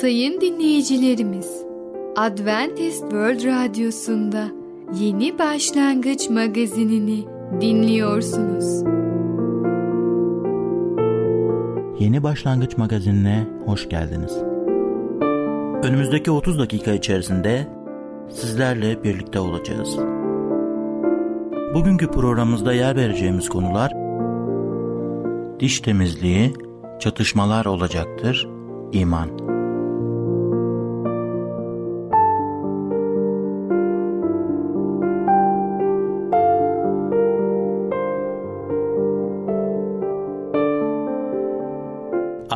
Sayın dinleyicilerimiz, Adventist World Radyosu'nda Yeni Başlangıç magazinini dinliyorsunuz. Yeni Başlangıç magazinine hoş geldiniz. Önümüzdeki 30 dakika içerisinde sizlerle birlikte olacağız. Bugünkü programımızda yer vereceğimiz konular diş temizliği, çatışmalar olacaktır, iman.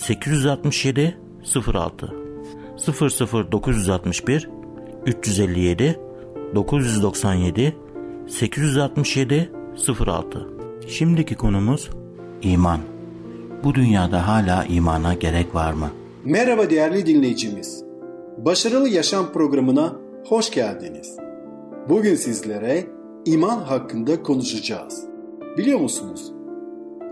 867 06 00 961 357 997 867 06 Şimdiki konumuz iman. Bu dünyada hala imana gerek var mı? Merhaba değerli dinleyicimiz. Başarılı Yaşam programına hoş geldiniz. Bugün sizlere iman hakkında konuşacağız. Biliyor musunuz?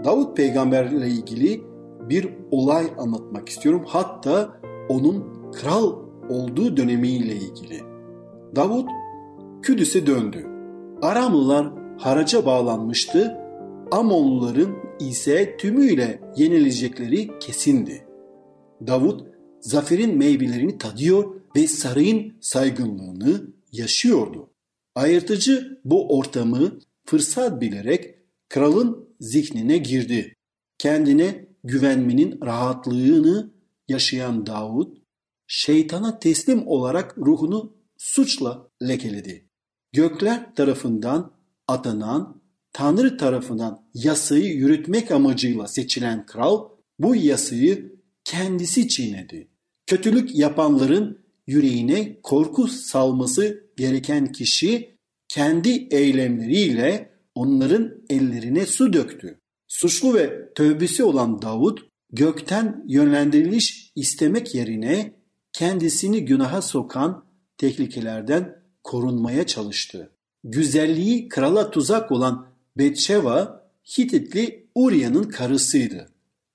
Davut peygamberle ilgili bir olay anlatmak istiyorum. Hatta onun kral olduğu dönemiyle ilgili. Davut Küdüs'e döndü. Aramlılar haraca bağlanmıştı. Amonluların ise tümüyle yenilecekleri kesindi. Davut zaferin meyvelerini tadıyor ve sarayın saygınlığını yaşıyordu. Ayırtıcı bu ortamı fırsat bilerek kralın zihnine girdi. Kendine güvenmenin rahatlığını yaşayan Davud, şeytana teslim olarak ruhunu suçla lekeledi. Gökler tarafından atanan, Tanrı tarafından yasayı yürütmek amacıyla seçilen kral bu yasayı kendisi çiğnedi. Kötülük yapanların yüreğine korku salması gereken kişi kendi eylemleriyle onların ellerine su döktü. Suçlu ve tövbesi olan Davud gökten yönlendiriliş istemek yerine kendisini günaha sokan tehlikelerden korunmaya çalıştı. Güzelliği krala tuzak olan Betşeva Hititli Uria'nın karısıydı.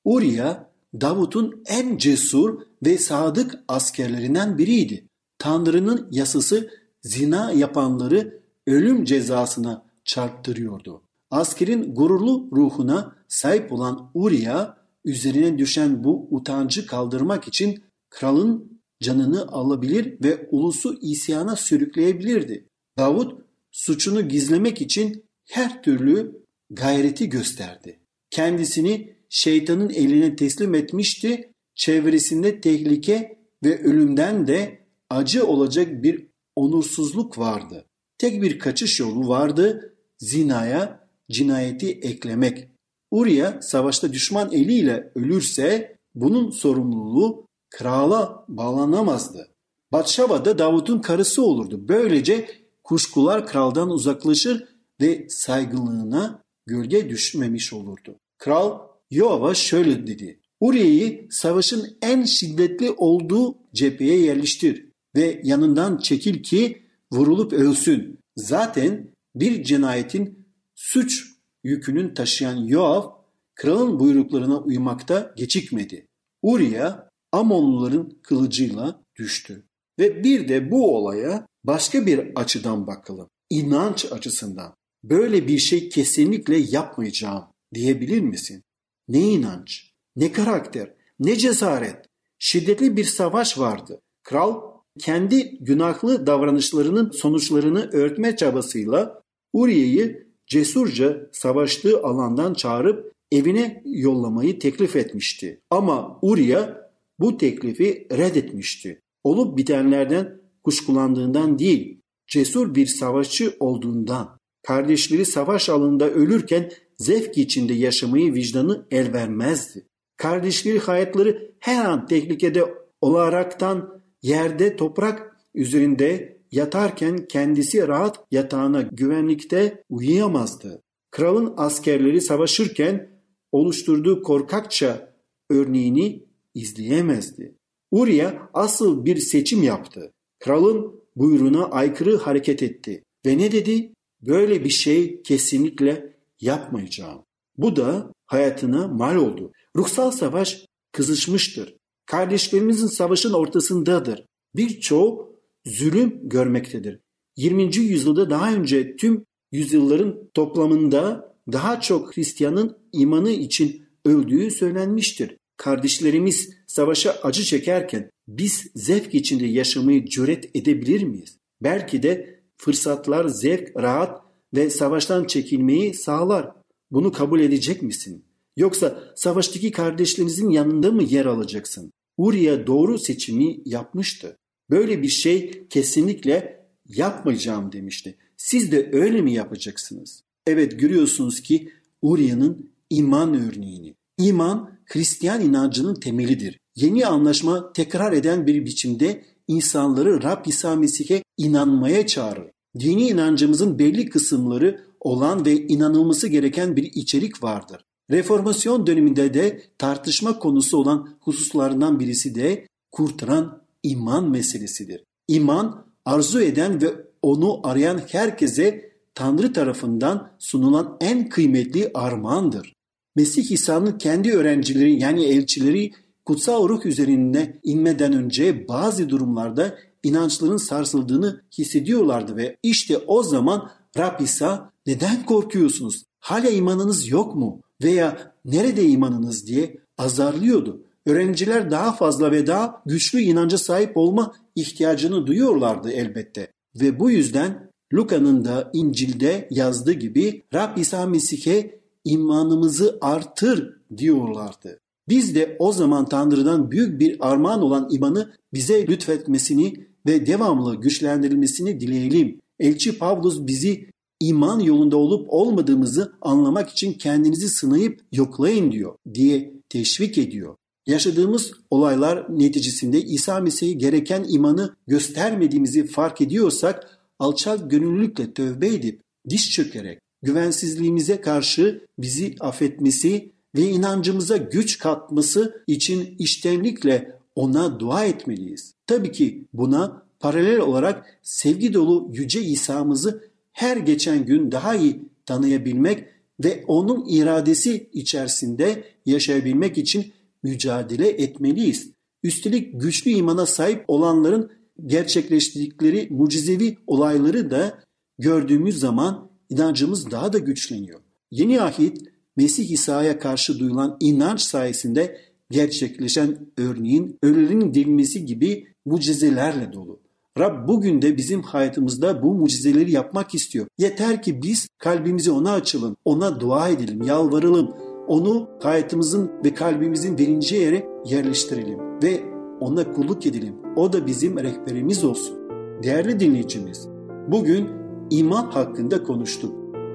Uria Davut'un en cesur ve sadık askerlerinden biriydi. Tanrı'nın yasası zina yapanları ölüm cezasına çarptırıyordu. Askerin gururlu ruhuna sahip olan Uriya üzerine düşen bu utancı kaldırmak için kralın canını alabilir ve ulusu isyana sürükleyebilirdi. Davud suçunu gizlemek için her türlü gayreti gösterdi. Kendisini şeytanın eline teslim etmişti. Çevresinde tehlike ve ölümden de acı olacak bir onursuzluk vardı. Tek bir kaçış yolu vardı. Zinaya cinayeti eklemek. Uriya savaşta düşman eliyle ölürse bunun sorumluluğu krala bağlanamazdı. Batşava da Davut'un karısı olurdu. Böylece kuşkular kraldan uzaklaşır ve saygınlığına gölge düşmemiş olurdu. Kral Yoav'a şöyle dedi. Uriya'yı savaşın en şiddetli olduğu cepheye yerleştir ve yanından çekil ki vurulup ölsün. Zaten bir cinayetin suç yükünün taşıyan Yoav kralın buyruklarına uymakta gecikmedi. Uriya Amonluların kılıcıyla düştü. Ve bir de bu olaya başka bir açıdan bakalım. İnanç açısından. Böyle bir şey kesinlikle yapmayacağım diyebilir misin? Ne inanç, ne karakter, ne cesaret. Şiddetli bir savaş vardı. Kral kendi günahlı davranışlarının sonuçlarını örtme çabasıyla Uriye'yi cesurca savaştığı alandan çağırıp evine yollamayı teklif etmişti. Ama Uriya bu teklifi reddetmişti. Olup bitenlerden kuşkulandığından değil, cesur bir savaşçı olduğundan. Kardeşleri savaş alanında ölürken zevk içinde yaşamayı vicdanı el vermezdi. Kardeşleri hayatları her an tehlikede olaraktan yerde toprak üzerinde yatarken kendisi rahat yatağına güvenlikte uyuyamazdı. Kralın askerleri savaşırken oluşturduğu korkakça örneğini izleyemezdi. Uriya asıl bir seçim yaptı. Kralın buyruğuna aykırı hareket etti ve ne dedi? Böyle bir şey kesinlikle yapmayacağım. Bu da hayatına mal oldu. Ruhsal savaş kızışmıştır. Kardeşlerimizin savaşın ortasındadır. Birçoğu zulüm görmektedir. 20. yüzyılda daha önce tüm yüzyılların toplamında daha çok Hristiyanın imanı için öldüğü söylenmiştir. Kardeşlerimiz savaşa acı çekerken biz zevk içinde yaşamayı cüret edebilir miyiz? Belki de fırsatlar zevk, rahat ve savaştan çekilmeyi sağlar. Bunu kabul edecek misin? Yoksa savaştaki kardeşlerinizin yanında mı yer alacaksın? Uriye doğru seçimi yapmıştı. Böyle bir şey kesinlikle yapmayacağım demişti. Siz de öyle mi yapacaksınız? Evet görüyorsunuz ki Uriye'nin iman örneğini. İman Hristiyan inancının temelidir. Yeni anlaşma tekrar eden bir biçimde insanları Rab İsa Mesih'e inanmaya çağırır. Dini inancımızın belli kısımları olan ve inanılması gereken bir içerik vardır. Reformasyon döneminde de tartışma konusu olan hususlarından birisi de kurtaran iman meselesidir. İman arzu eden ve onu arayan herkese Tanrı tarafından sunulan en kıymetli armağandır. Mesih İsa'nın kendi öğrencileri yani elçileri kutsal ruh üzerine inmeden önce bazı durumlarda inançların sarsıldığını hissediyorlardı ve işte o zaman Rab İsa neden korkuyorsunuz? Hala imanınız yok mu? Veya nerede imanınız diye azarlıyordu. Öğrenciler daha fazla ve daha güçlü inanca sahip olma ihtiyacını duyuyorlardı elbette. Ve bu yüzden Luka'nın da İncil'de yazdığı gibi Rab İsa Mesih'e imanımızı artır diyorlardı. Biz de o zaman Tanrı'dan büyük bir armağan olan imanı bize lütfetmesini ve devamlı güçlendirilmesini dileyelim. Elçi Pavlus bizi iman yolunda olup olmadığımızı anlamak için kendinizi sınayıp yoklayın diyor diye teşvik ediyor. Yaşadığımız olaylar neticesinde İsa Mesih'e gereken imanı göstermediğimizi fark ediyorsak alçak gönüllülükle tövbe edip diş çökerek güvensizliğimize karşı bizi affetmesi ve inancımıza güç katması için içtenlikle ona dua etmeliyiz. Tabii ki buna paralel olarak sevgi dolu yüce İsa'mızı her geçen gün daha iyi tanıyabilmek ve onun iradesi içerisinde yaşayabilmek için mücadele etmeliyiz. Üstelik güçlü imana sahip olanların gerçekleştirdikleri mucizevi olayları da gördüğümüz zaman inancımız daha da güçleniyor. Yeni ahit Mesih İsa'ya karşı duyulan inanç sayesinde gerçekleşen örneğin ölülerin dirilmesi gibi mucizelerle dolu. Rab bugün de bizim hayatımızda bu mucizeleri yapmak istiyor. Yeter ki biz kalbimizi ona açalım, ona dua edelim, yalvaralım. Onu hayatımızın ve kalbimizin birinci yere yerleştirelim ve ona kulluk edelim. O da bizim rehberimiz olsun. Değerli dinleyicimiz, bugün iman hakkında konuştuk.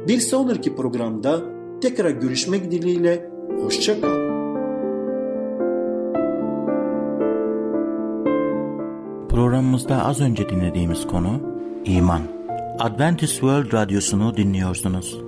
Bir sonraki programda tekrar görüşmek dileğiyle, hoşça kal. Programımızda az önce dinlediğimiz konu iman. Adventist World Radyosu'nu dinliyorsunuz.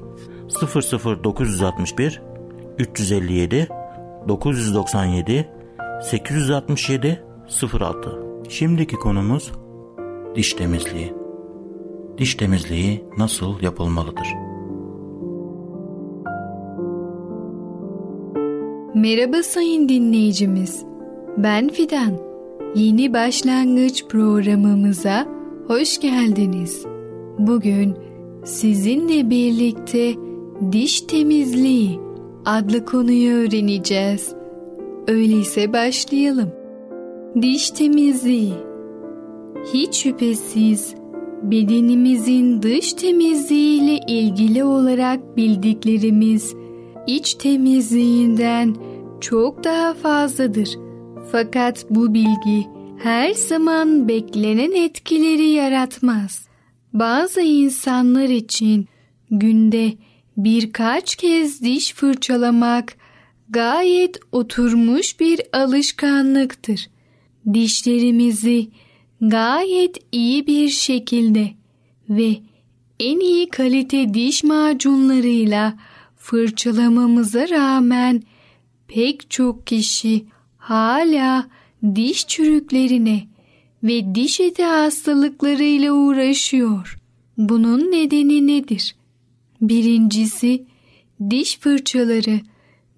00961 357 997 867 06 Şimdiki konumuz diş temizliği. Diş temizliği nasıl yapılmalıdır? Merhaba sayın dinleyicimiz. Ben Fidan. Yeni başlangıç programımıza hoş geldiniz. Bugün sizinle birlikte diş temizliği adlı konuyu öğreneceğiz. Öyleyse başlayalım. Diş temizliği Hiç şüphesiz bedenimizin dış temizliği ile ilgili olarak bildiklerimiz iç temizliğinden çok daha fazladır. Fakat bu bilgi her zaman beklenen etkileri yaratmaz. Bazı insanlar için günde birkaç kez diş fırçalamak gayet oturmuş bir alışkanlıktır. Dişlerimizi gayet iyi bir şekilde ve en iyi kalite diş macunlarıyla fırçalamamıza rağmen pek çok kişi hala diş çürüklerine ve diş eti hastalıklarıyla uğraşıyor. Bunun nedeni nedir? Birincisi diş fırçaları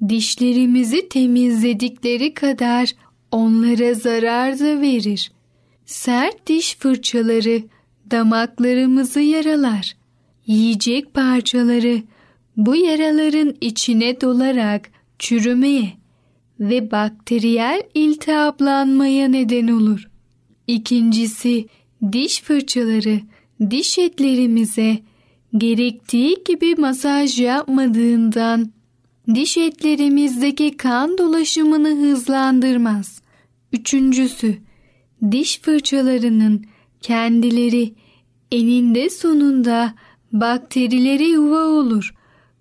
dişlerimizi temizledikleri kadar onlara zarar da verir. Sert diş fırçaları damaklarımızı yaralar. Yiyecek parçaları bu yaraların içine dolarak çürümeye ve bakteriyel iltihaplanmaya neden olur. İkincisi diş fırçaları diş etlerimize gerektiği gibi masaj yapmadığından diş etlerimizdeki kan dolaşımını hızlandırmaz. Üçüncüsü diş fırçalarının kendileri eninde sonunda bakterilere yuva olur.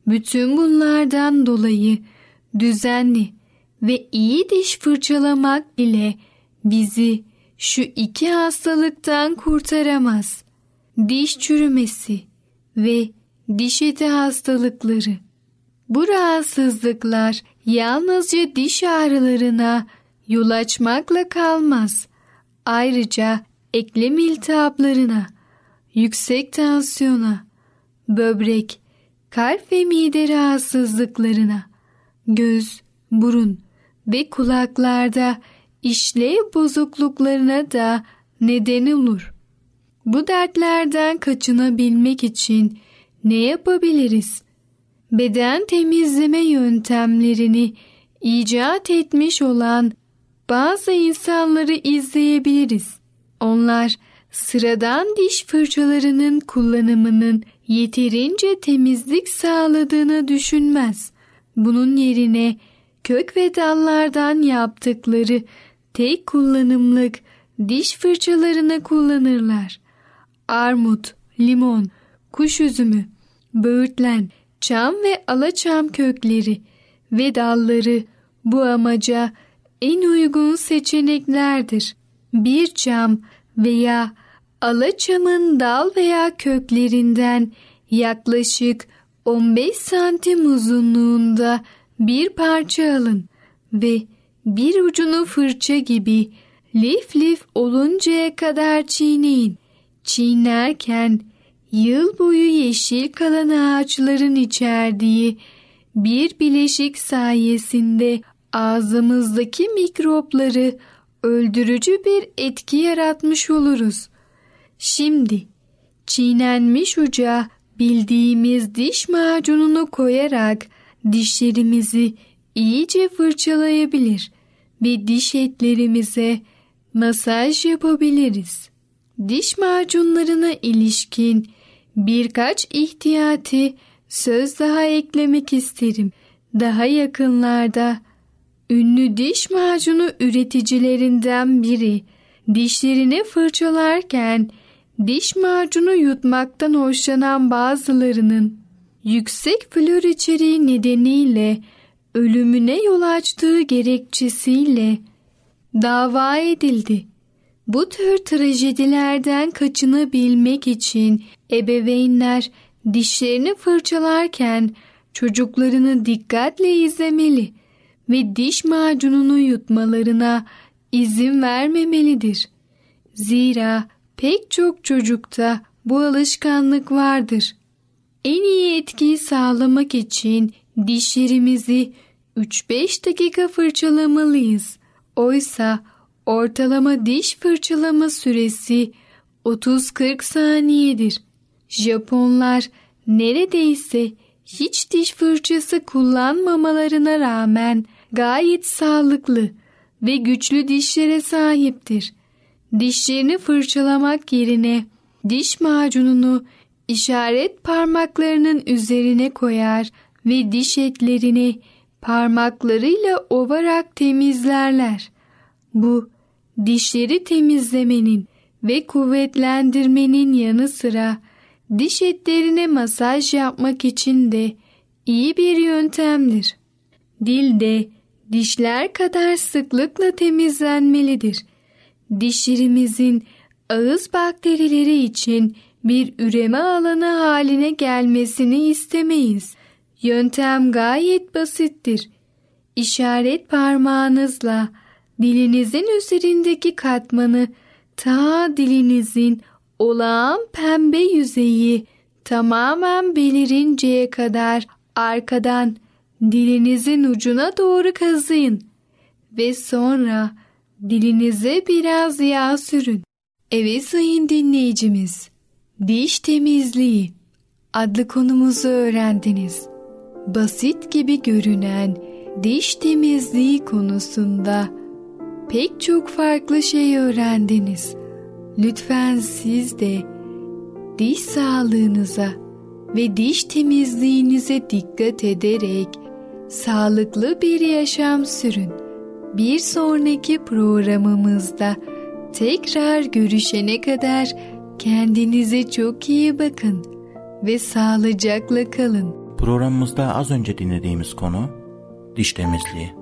Bütün bunlardan dolayı düzenli ve iyi diş fırçalamak bile bizi şu iki hastalıktan kurtaramaz. Diş çürümesi ve diş eti hastalıkları. Bu rahatsızlıklar yalnızca diş ağrılarına yol açmakla kalmaz. Ayrıca eklem iltihaplarına, yüksek tansiyona, böbrek, kalp ve mide rahatsızlıklarına, göz, burun ve kulaklarda işlev bozukluklarına da neden olur. Bu dertlerden kaçınabilmek için ne yapabiliriz? Beden temizleme yöntemlerini icat etmiş olan bazı insanları izleyebiliriz. Onlar sıradan diş fırçalarının kullanımının yeterince temizlik sağladığını düşünmez. Bunun yerine kök ve dallardan yaptıkları tek kullanımlık diş fırçalarını kullanırlar. Armut, limon, kuş üzümü, böğürtlen, çam ve alaçam kökleri ve dalları bu amaca en uygun seçeneklerdir. Bir çam veya alaçamın dal veya köklerinden yaklaşık 15 santim uzunluğunda bir parça alın ve bir ucunu fırça gibi lif lif oluncaya kadar çiğneyin. Çiğnerken yıl boyu yeşil kalan ağaçların içerdiği bir bileşik sayesinde ağzımızdaki mikropları öldürücü bir etki yaratmış oluruz. Şimdi çiğnenmiş uca bildiğimiz diş macununu koyarak dişlerimizi iyice fırçalayabilir ve diş etlerimize masaj yapabiliriz. Diş macunlarına ilişkin birkaç ihtiyati söz daha eklemek isterim. Daha yakınlarda ünlü diş macunu üreticilerinden biri dişlerini fırçalarken diş macunu yutmaktan hoşlanan bazılarının yüksek flor içeriği nedeniyle ölümüne yol açtığı gerekçesiyle dava edildi. Bu tür trajedilerden kaçınabilmek için ebeveynler dişlerini fırçalarken çocuklarını dikkatle izlemeli ve diş macununu yutmalarına izin vermemelidir. Zira pek çok çocukta bu alışkanlık vardır. En iyi etkiyi sağlamak için dişlerimizi 3-5 dakika fırçalamalıyız. Oysa ortalama diş fırçalama süresi 30-40 saniyedir. Japonlar neredeyse hiç diş fırçası kullanmamalarına rağmen gayet sağlıklı ve güçlü dişlere sahiptir. dişlerini fırçalamak yerine diş macununu işaret parmaklarının üzerine koyar ve diş etlerini parmaklarıyla ovarak temizlerler. Bu dişleri temizlemenin ve kuvvetlendirmenin yanı sıra diş etlerine masaj yapmak için de iyi bir yöntemdir. Dil de dişler kadar sıklıkla temizlenmelidir. Dişlerimizin ağız bakterileri için bir üreme alanı haline gelmesini istemeyiz. Yöntem gayet basittir. İşaret parmağınızla dilinizin üzerindeki katmanı ta dilinizin olağan pembe yüzeyi tamamen belirinceye kadar arkadan dilinizin ucuna doğru kazıyın ve sonra dilinize biraz yağ sürün. Evet sayın dinleyicimiz, diş temizliği adlı konumuzu öğrendiniz. Basit gibi görünen diş temizliği konusunda pek çok farklı şey öğrendiniz. Lütfen siz de diş sağlığınıza ve diş temizliğinize dikkat ederek sağlıklı bir yaşam sürün. Bir sonraki programımızda tekrar görüşene kadar kendinize çok iyi bakın ve sağlıcakla kalın. Programımızda az önce dinlediğimiz konu diş temizliği.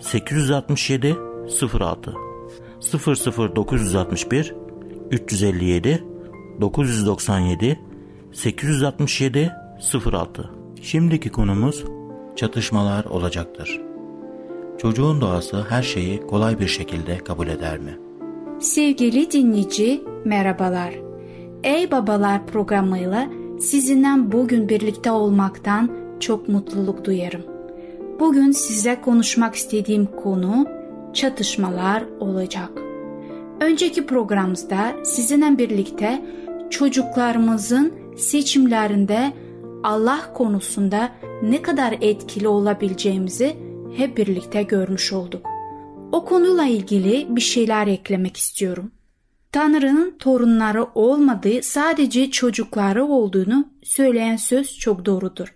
867 06 00961 357 997 867 06 Şimdiki konumuz çatışmalar olacaktır. Çocuğun doğası her şeyi kolay bir şekilde kabul eder mi? Sevgili dinleyici, merhabalar. Ey Babalar programıyla sizinle bugün birlikte olmaktan çok mutluluk duyarım. Bugün size konuşmak istediğim konu çatışmalar olacak. Önceki programımızda sizinle birlikte çocuklarımızın seçimlerinde Allah konusunda ne kadar etkili olabileceğimizi hep birlikte görmüş olduk. O konuyla ilgili bir şeyler eklemek istiyorum. Tanrı'nın torunları olmadığı sadece çocukları olduğunu söyleyen söz çok doğrudur.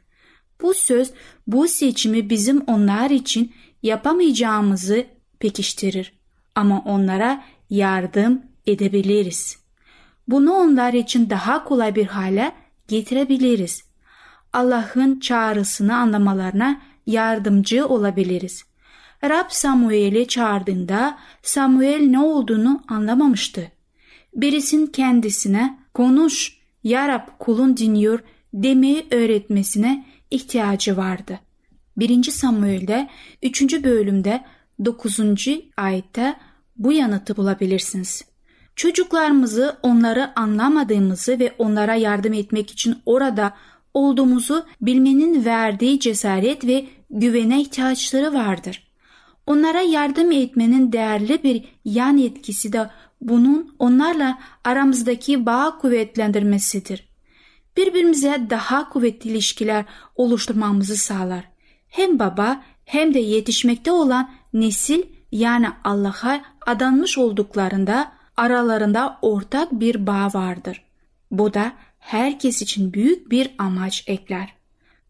Bu söz bu seçimi bizim onlar için yapamayacağımızı pekiştirir ama onlara yardım edebiliriz. Bunu onlar için daha kolay bir hale getirebiliriz. Allah'ın çağrısını anlamalarına yardımcı olabiliriz. Rab Samuel'i çağırdığında Samuel ne olduğunu anlamamıştı. Birisin kendisine konuş ya Rab kulun dinliyor demeyi öğretmesine ihtiyacı vardı. 1. Samuel'de 3. bölümde 9. ayette bu yanıtı bulabilirsiniz. Çocuklarımızı onları anlamadığımızı ve onlara yardım etmek için orada olduğumuzu bilmenin verdiği cesaret ve güvene ihtiyaçları vardır. Onlara yardım etmenin değerli bir yan etkisi de bunun onlarla aramızdaki bağ kuvvetlendirmesidir. Birbirimize daha kuvvetli ilişkiler oluşturmamızı sağlar. Hem baba hem de yetişmekte olan nesil yani Allah'a adanmış olduklarında aralarında ortak bir bağ vardır. Bu da herkes için büyük bir amaç ekler.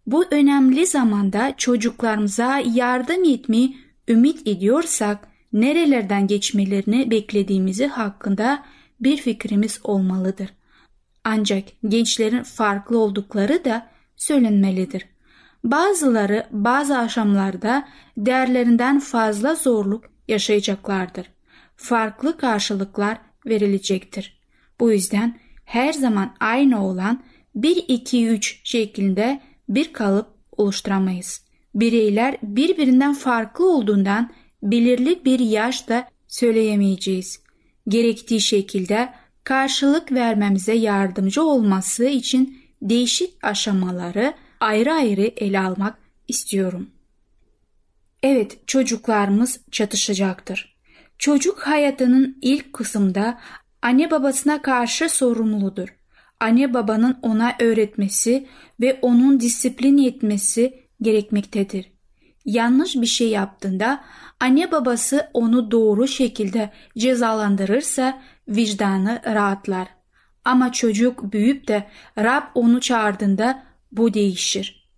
Bu önemli zamanda çocuklarımıza yardım etmeyi ümit ediyorsak nerelerden geçmelerini beklediğimizi hakkında bir fikrimiz olmalıdır. Ancak gençlerin farklı oldukları da söylenmelidir. Bazıları bazı aşamlarda değerlerinden fazla zorluk yaşayacaklardır. Farklı karşılıklar verilecektir. Bu yüzden her zaman aynı olan 1-2-3 şeklinde bir kalıp oluşturamayız. Bireyler birbirinden farklı olduğundan belirli bir yaşta söyleyemeyeceğiz. gerektiği şekilde karşılık vermemize yardımcı olması için değişik aşamaları ayrı ayrı ele almak istiyorum. Evet, çocuklarımız çatışacaktır. Çocuk hayatının ilk kısımda anne babasına karşı sorumludur. Anne babanın ona öğretmesi ve onun disiplin etmesi gerekmektedir. Yanlış bir şey yaptığında anne babası onu doğru şekilde cezalandırırsa vicdanı rahatlar. Ama çocuk büyüyüp de Rab onu çağırdığında bu değişir.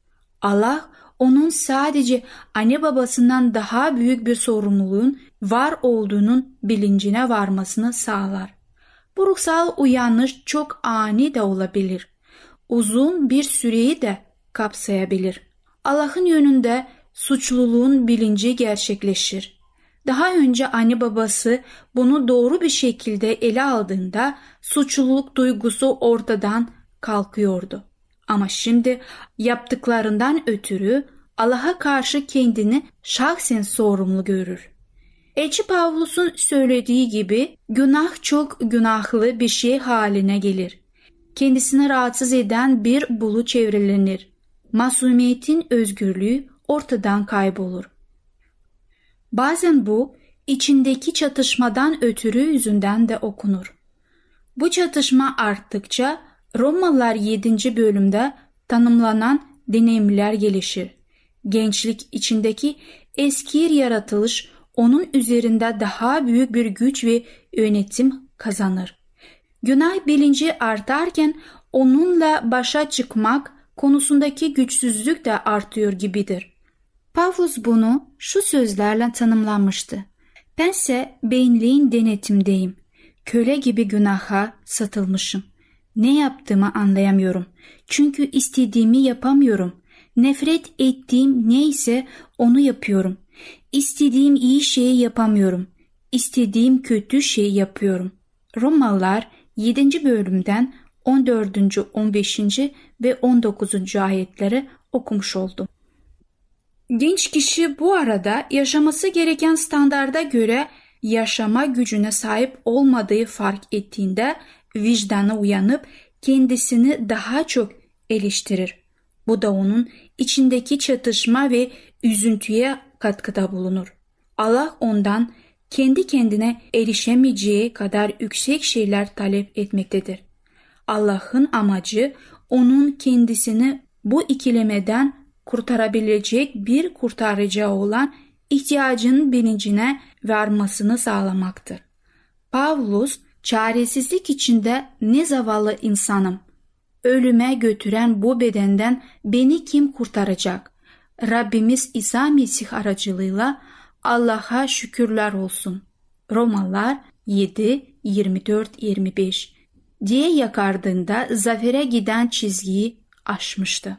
Allah onun sadece anne babasından daha büyük bir sorumluluğun var olduğunun bilincine varmasını sağlar. Bu ruhsal uyanış çok ani de olabilir. Uzun bir süreyi de kapsayabilir. Allah'ın yönünde suçluluğun bilinci gerçekleşir. Daha önce anne babası bunu doğru bir şekilde ele aldığında suçluluk duygusu ortadan kalkıyordu. Ama şimdi yaptıklarından ötürü Allah'a karşı kendini şahsen sorumlu görür. Elçi Pavlus'un söylediği gibi günah çok günahlı bir şey haline gelir. Kendisini rahatsız eden bir bulu çevrelenir. Masumiyetin özgürlüğü ortadan kaybolur. Bazen bu içindeki çatışmadan ötürü yüzünden de okunur. Bu çatışma arttıkça Romalılar 7. bölümde tanımlanan deneyimler gelişir. Gençlik içindeki eski yaratılış onun üzerinde daha büyük bir güç ve yönetim kazanır. Günah bilinci artarken onunla başa çıkmak konusundaki güçsüzlük de artıyor gibidir. Pavlus bunu şu sözlerle tanımlanmıştı. Bense beyinliğin denetimdeyim. Köle gibi günaha satılmışım. Ne yaptığımı anlayamıyorum. Çünkü istediğimi yapamıyorum. Nefret ettiğim neyse onu yapıyorum. İstediğim iyi şeyi yapamıyorum. İstediğim kötü şeyi yapıyorum. Romalılar 7. bölümden 14. 15. ve 19. ayetleri okumuş oldum. Genç kişi bu arada yaşaması gereken standarda göre yaşama gücüne sahip olmadığı fark ettiğinde vicdana uyanıp kendisini daha çok eleştirir. Bu da onun içindeki çatışma ve üzüntüye katkıda bulunur. Allah ondan kendi kendine erişemeyeceği kadar yüksek şeyler talep etmektedir. Allah'ın amacı onun kendisini bu ikilemeden kurtarabilecek bir kurtarıcı olan ihtiyacın bilincine varmasını sağlamaktır. Pavlus çaresizlik içinde ne zavallı insanım. Ölüme götüren bu bedenden beni kim kurtaracak? Rabbimiz İsa Mesih aracılığıyla Allah'a şükürler olsun. Romalılar 7, 24, 25 diye yakardığında zafere giden çizgiyi aşmıştı.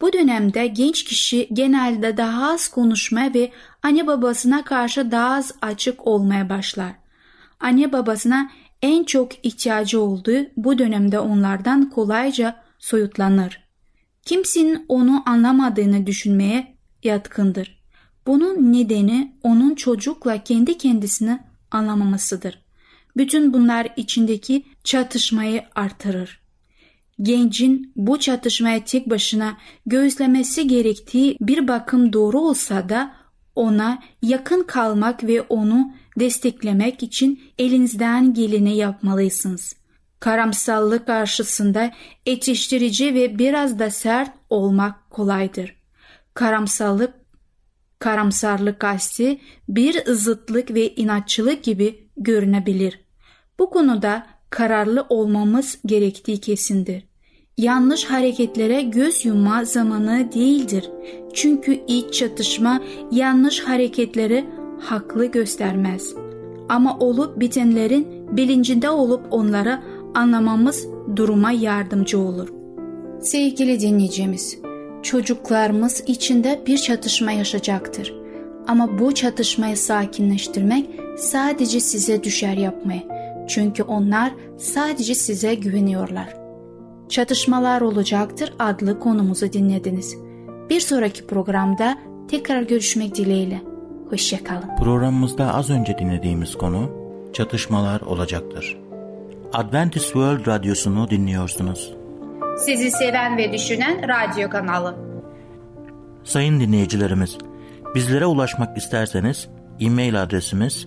Bu dönemde genç kişi genelde daha az konuşmaya ve anne babasına karşı daha az açık olmaya başlar. Anne babasına en çok ihtiyacı olduğu bu dönemde onlardan kolayca soyutlanır. Kimsenin onu anlamadığını düşünmeye yatkındır. Bunun nedeni onun çocukla kendi kendisini anlamamasıdır. Bütün bunlar içindeki çatışmayı artırır. Gencin bu çatışmaya tek başına gözlemesi gerektiği bir bakım doğru olsa da ona yakın kalmak ve onu desteklemek için elinizden geleni yapmalısınız. Karamsallık karşısında yetiştirici ve biraz da sert olmak kolaydır. Karamsallık, karamsarlık kasti bir zıtlık ve inatçılık gibi görünebilir. Bu konuda kararlı olmamız gerektiği kesindir. Yanlış hareketlere göz yumma zamanı değildir. Çünkü iç çatışma yanlış hareketleri haklı göstermez. Ama olup bitenlerin bilincinde olup onlara anlamamız duruma yardımcı olur. Sevgili dinleyicimiz, çocuklarımız içinde bir çatışma yaşayacaktır. Ama bu çatışmayı sakinleştirmek sadece size düşer yapmaya. Çünkü onlar sadece size güveniyorlar. Çatışmalar olacaktır adlı konumuzu dinlediniz. Bir sonraki programda tekrar görüşmek dileğiyle. Hoşçakalın. Programımızda az önce dinlediğimiz konu çatışmalar olacaktır. Adventist World Radyosu'nu dinliyorsunuz. Sizi seven ve düşünen radyo kanalı. Sayın dinleyicilerimiz, bizlere ulaşmak isterseniz e-mail adresimiz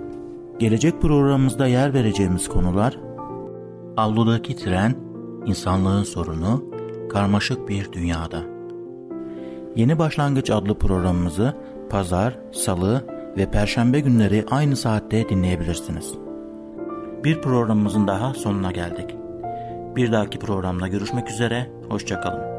Gelecek programımızda yer vereceğimiz konular Avludaki tren, insanlığın sorunu, karmaşık bir dünyada. Yeni Başlangıç adlı programımızı pazar, salı ve perşembe günleri aynı saatte dinleyebilirsiniz. Bir programımızın daha sonuna geldik. Bir dahaki programda görüşmek üzere, hoşçakalın.